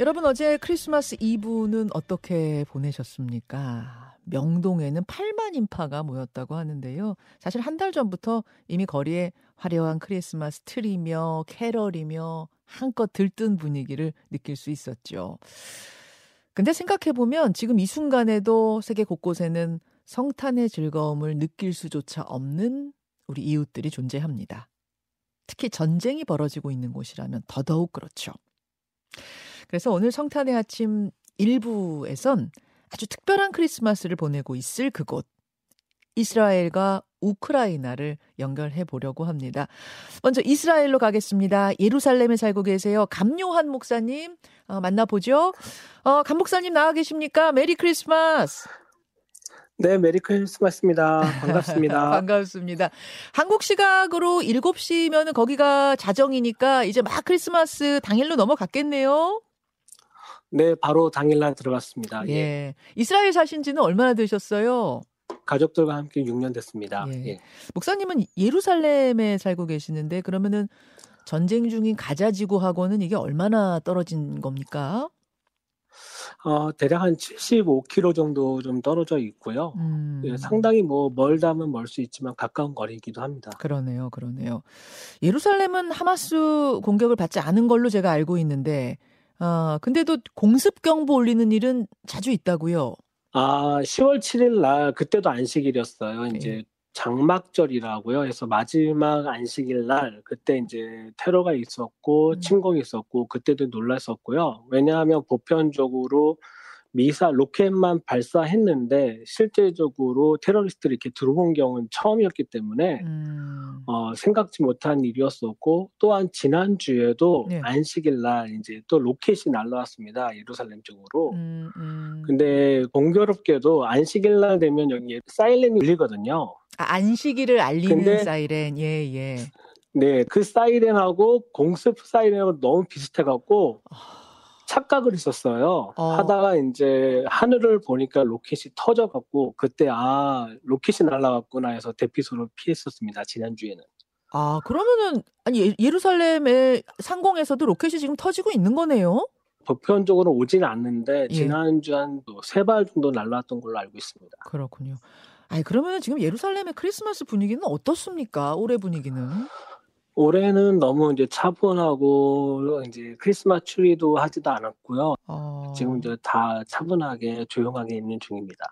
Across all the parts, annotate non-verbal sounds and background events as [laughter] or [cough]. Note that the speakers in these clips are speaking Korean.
여러분 어제 크리스마스 이브는 어떻게 보내셨습니까? 명동에는 8만 인파가 모였다고 하는데요. 사실 한 달 전부터 이미 거리에 화려한 크리스마스 트리며 캐럴이며 한껏 들뜬 분위기를 느낄 수 있었죠. 근데 생각해보면 지금 이 순간에도 세계 곳곳에는 성탄의 즐거움을 느낄 수조차 없는 우리 이웃들이 존재합니다. 특히 전쟁이 벌어지고 있는 곳이라면 더더욱 그렇죠. 그래서 오늘 성탄의 아침 일부에선 아주 특별한 크리스마스를 보내고 있을 그곳 이스라엘과 우크라이나를 연결해 보려고 합니다. 먼저 이스라엘로 가겠습니다. 예루살렘에 살고 계세요. 감요한 목사님 어, 만나보죠. 어, 감 목사님 나와 계십니까? 메리 크리스마스. 네, 메리 크리스마스입니다. 반갑습니다. [laughs] 반갑습니다. 한국 시각으로 7시면은 거기가 자정이니까 이제 막 크리스마스 당일로 넘어갔겠네요. 네, 바로 당일날 들어갔습니다. 예. 예. 이스라엘 사신 지는 얼마나 되셨어요? 가족들과 함께 6년 됐습니다. 예. 예. 목사님은 예루살렘에 살고 계시는데 그러면은 전쟁 중인 가자 지구하고는 이게 얼마나 떨어진 겁니까? 어, 대략 한 75km 정도 좀 떨어져 있고요. 음. 예, 상당히 뭐 멀다면 멀 수 있지만 가까운 거리이기도 합니다. 그러네요, 그러네요. 예루살렘은 하마스 공격을 받지 않은 걸로 제가 알고 있는데 아, 근데도 공습 경보 올리는 일은 자주 있다고요. 아, 10월 7일 날 그때도 안식일이었어요. 네. 이제 장막절이라고요. 그래서 마지막 안식일 날 그때 이제 테러가 있었고 음. 침공이 있었고 그때도 놀랐었고요. 왜냐하면 보편적으로 미사일 로켓만 발사했는데 실제적으로 테러리스트들이 이렇게 들어온 경우는 처음이었기 때문에 음. 어, 생각지 못한 일이었었고 또한 지난 주에도 네. 안식일 날 이제 또 로켓이 날라왔습니다 예루살렘 쪽으로. 음, 음. 근데 공교롭게도 안식일 날 되면 여기 사이렌이 울리거든요. 아, 안식일을 알리는 사이렌 예 예. 네, 그 사이렌하고 공습 사이렌하고 너무 비슷해갖고. 아. 착각을 했었어요. 어. 하다가 이제 하늘을 보니까 로켓이 터져갖고 그때 아 로켓이 날라갔구나 해서 대피소를 피했었습니다. 지난 주에는. 아 그러면은 아니 예, 예루살렘의 상공에서도 로켓이 지금 터지고 있는 거네요? 보편적으로 오지는 않는데 예. 지난주 한 세 발 정도 날라왔던 걸로 알고 있습니다. 그렇군요. 아니 그러면 지금 예루살렘의 크리스마스 분위기는 어떻습니까? 올해 분위기는? 올해는 너무 이제 차분하고 이제 크리스마스 추리도 하지도 않았고요. 어... 지금 이제 다 차분하게 조용하게 있는 중입니다.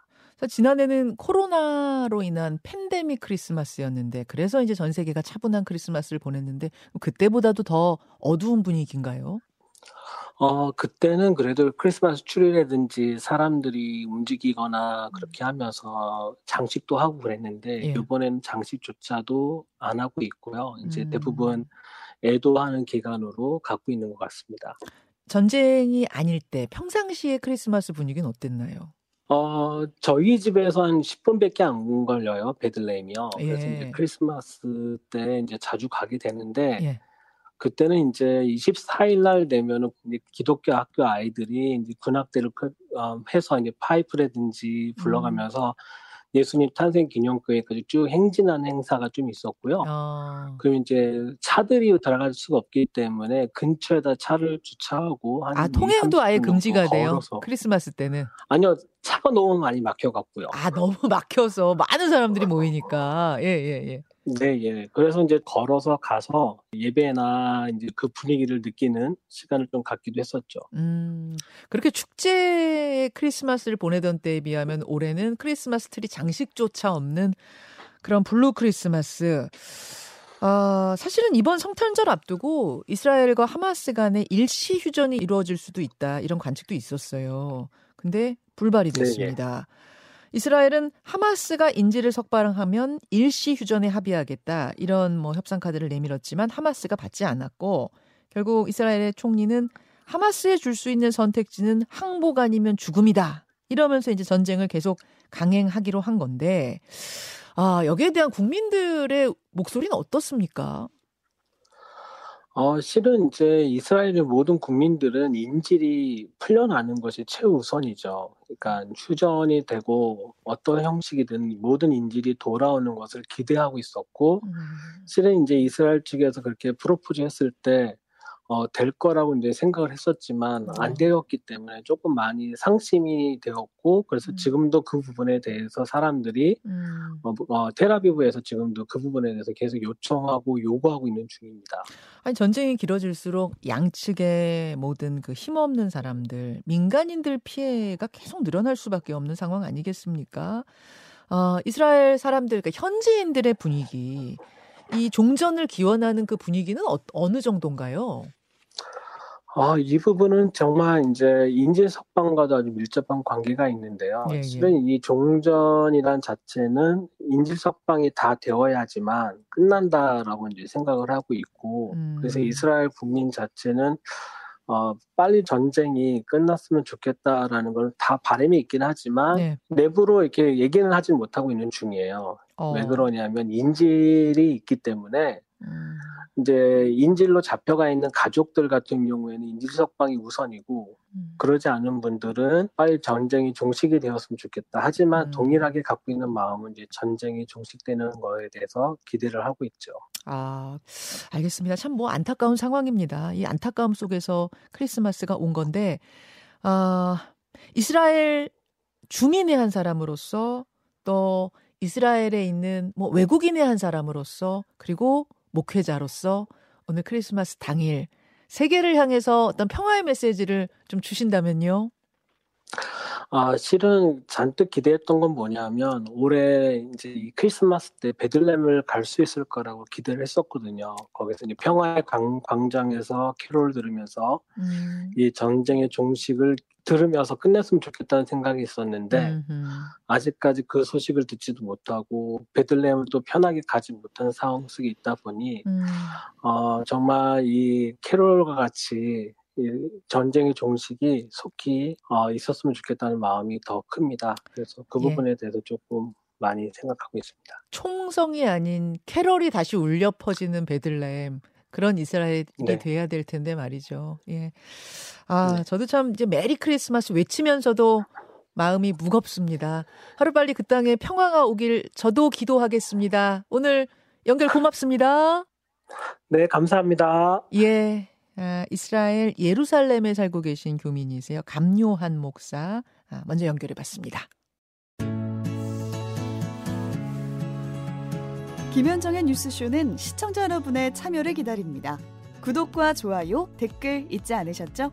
지난해는 코로나로 인한 팬데믹 크리스마스였는데 그래서 이제 전 세계가 차분한 크리스마스를 보냈는데 그때보다도 더 어두운 분위기인가요? 어 그때는 그래도 크리스마스 추리라든지 사람들이 움직이거나 그렇게 하면서 장식도 하고 그랬는데 예. 이번에는 장식조차도 안 하고 있고요. 이제 음. 대부분 애도하는 기간으로 갖고 있는 것 같습니다. 전쟁이 아닐 때 평상시의 크리스마스 분위기는 어땠나요? 어, 저희 집에서 한 10분밖에 안 걸려요, 베들레헴이요. 그래서 예. 이제 크리스마스 때 이제 자주 가게 되는데, 예. 그때는 이제 24일 날 되면은 기독교 학교 아이들이 이제 군악대를 어, 해서 이제 파이프라든지 불러가면서 음. 예수님 탄생 기념교회까지 쭉 행진하는 행사가 좀 있었고요. 어. 그럼 이제 차들이 들어갈 수가 없기 때문에 근처에다 차를 주차하고 아 통행도 아예 금지가 돼요. 크리스마스 때는 아니요 차가 너무 많이 막혀갖고요. 아 너무 [laughs] 막혀서 많은 사람들이 모이니까 예예 예, 예. 네, 예. 그래서 이제 걸어서 가서 예배나 이제 그 분위기를 느끼는 시간을 좀 갖기도 했었죠. 음, 그렇게 축제 크리스마스를 보내던 때에 비하면 올해는 크리스마스 트리 장식조차 없는 그런 블루 크리스마스. 아, 사실은 이번 성탄절 앞두고 이스라엘과 하마스 간의 일시 휴전이 이루어질 수도 있다. 이런 관측도 있었어요. 근데 불발이 됐습니다. 네, 네. 이스라엘은 하마스가 인질을 석방하면 일시 휴전에 합의하겠다 이런 뭐 협상 카드를 내밀었지만 하마스가 받지 않았고 결국 이스라엘의 총리는 하마스에 줄 수 있는 선택지는 항복 아니면 죽음이다 이러면서 이제 전쟁을 계속 강행하기로 한 건데 아 여기에 대한 국민들의 목소리는 어떻습니까? 어, 실은 이제 이스라엘의 모든 국민들은 인질이 풀려나는 것이 최우선이죠. 그러니까 휴전이 되고 어떤 형식이든 모든 인질이 돌아오는 것을 기대하고 있었고, 음. 실은 이제 이스라엘 측에서 그렇게 프로포즈 했을 때, 어, 될 거라고 이제 생각을 했었지만 네. 안 되었기 때문에 조금 많이 상심이 되었고 그래서 음. 지금도 그 부분에 대해서 사람들이 음. 어, 어, 테라비브에서 지금도 그 부분에 대해서 계속 요청하고 요구하고 있는 중입니다. 아니 전쟁이 길어질수록 양측의 모든 그 힘없는 사람들, 민간인들 피해가 계속 늘어날 수밖에 없는 상황 아니겠습니까? 어, 이스라엘 사람들, 그러니까 현지인들의 분위기, 이 종전을 기원하는 그 분위기는 어, 어느 정도인가요? 아, 이 부분은 정말 이제 인질 석방과도 아주 밀접한 관계가 있는데요. 예, 예. 실은 이 종전이란 자체는 인질 석방이 다 되어야지만 끝난다라고 이제 생각을 하고 있고, 음. 그래서 이스라엘 국민 자체는 어, 빨리 전쟁이 끝났으면 좋겠다라는 걸 다 바람이 있긴 하지만 네. 내부로 이렇게 얘기는 하지 못하고 있는 중이에요. 어, 왜 그러냐면 인질이 있기 때문에 음, 이제 인질로 잡혀가 있는 가족들 같은 경우에는 인질 석방이 우선이고 음. 그러지 않은 분들은 빨리 전쟁이 종식이 되었으면 좋겠다. 하지만 음. 동일하게 갖고 있는 마음은 이제 전쟁이 종식되는 거에 대해서 기대를 하고 있죠. 아, 알겠습니다. 참 뭐 안타까운 상황입니다. 이 안타까움 속에서 크리스마스가 온 건데, 아, 이스라엘 주민의 한 사람으로서 또 이스라엘에 있는 뭐 외국인의 한 사람으로서 그리고 목회자로서 오늘 크리스마스 당일 세계를 향해서 어떤 평화의 메시지를 좀 주신다면요. 아, 실은 잔뜩 기대했던 건 뭐냐면 올해 이제 이 크리스마스 때 베들렘을 갈 수 있을 거라고 기대를 했었거든요. 거기서 이제 평화의 광, 광장에서 캐롤 들으면서 음, 이 전쟁의 종식을 들으면서 끝냈으면 좋겠다는 생각이 있었는데 음흠. 아직까지 그 소식을 듣지도 못하고 베들레헴을 또 편하게 가지 못하는 상황 속에 있다 보니 음, 어, 정말 이 캐롤과 같이 이 전쟁의 종식이 속히 어, 있었으면 좋겠다는 마음이 더 큽니다. 그래서 그 예. 부분에 대해서 조금 많이 생각하고 있습니다. 총성이 아닌 캐럴이 다시 울려 퍼지는 베들레헴 그런 이스라엘이 네. 돼야 될 텐데 말이죠. 예. 아, 네. 저도 참 이제 메리 크리스마스 외치면서도 마음이 무겁습니다. 하루빨리 그 땅에 평화가 오길 저도 기도하겠습니다. 오늘 연결 고맙습니다. 네, 감사합니다. 예. 아, 이스라엘 예루살렘에 살고 계신 교민이세요. 감요한 목사. 아, 먼저 연결해 봤습니다. 김현정의 뉴스쇼는 시청자 여러분의 참여를 기다립니다. 구독과 좋아요, 댓글 잊지 않으셨죠?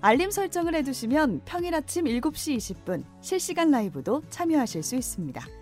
알림 설정을 해두시면 평일 아침 7시 20분 실시간 라이브도 참여하실 수 있습니다.